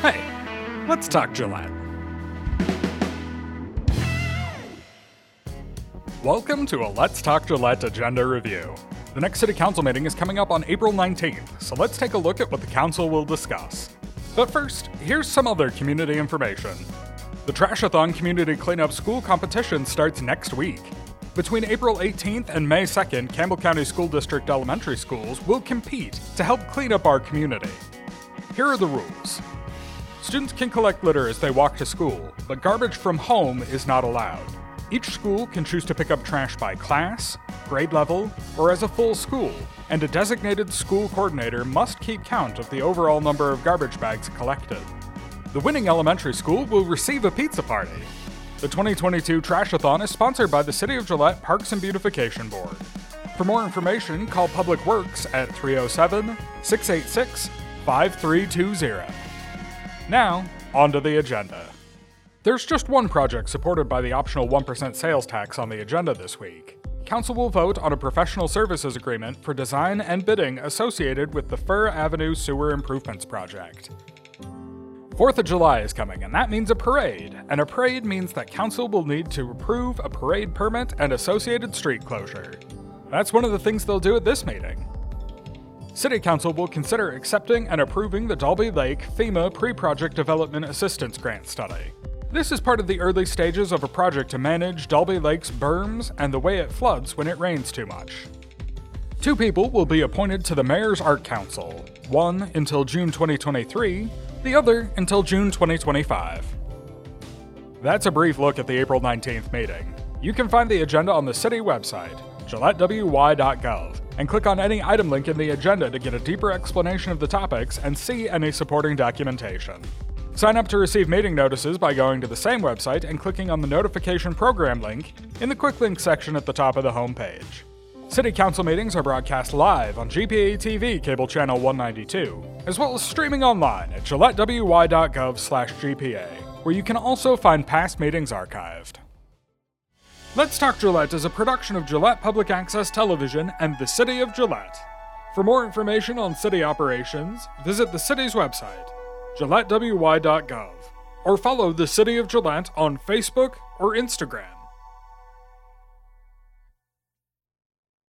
Hey, let's talk Gillette. Welcome to a Let's Talk Gillette agenda review. The next City Council meeting is coming up on April 19th, so let's take a look at what the Council will discuss. But first, here's some other community information. The Trashathon Community Cleanup School Competition starts next week. Between April 18th and May 2nd, Campbell County School District elementary schools will compete to help clean up our community. Here are the rules. Students can collect litter as they walk to school, but garbage from home is not allowed. Each school can choose to pick up trash by class, grade level, or as a full school, and a designated school coordinator must keep count of the overall number of garbage bags collected. The winning elementary school will receive a pizza party. The 2022 Trashathon is sponsored by the City of Gillette Parks and Beautification Board. For more information, call Public Works at 307 686 5320. Now, onto the agenda. There's just one project supported by the optional 1% sales tax on the agenda this week. Council will vote on a professional services agreement for design and bidding associated with the Fir Avenue Sewer Improvements Project. 4th of July is coming, and that means a parade. And a parade means that Council will need to approve a parade permit and associated street closure. That's one of the things they'll do at this meeting. City Council will consider accepting and approving the Dalby Lake FEMA Pre Project Development Assistance Grant Study. This is part of the early stages of a project to manage Dalby Lake's berms and the way it floods when it rains too much. Two people will be appointed to the Mayor's Art Council, one until June 2023, the other until June 2025. That's a brief look at the April 19th meeting. You can find the agenda on the city website, gillettewy.gov, and click on any item link in the agenda to get a deeper explanation of the topics and see any supporting documentation. Sign up to receive meeting notices by going to the same website and clicking on the notification program link in the quick link section at the top of the homepage. City Council meetings are broadcast live on GPA TV cable channel 192, as well as streaming online at gillettewy.gov/gpa, where you can also find past meetings archived. Let's Talk Gillette is a production of Gillette Public Access Television and the City of Gillette. For more information on city operations, visit the city's website gillettewy.gov, or follow the City of Gillette on Facebook or Instagram.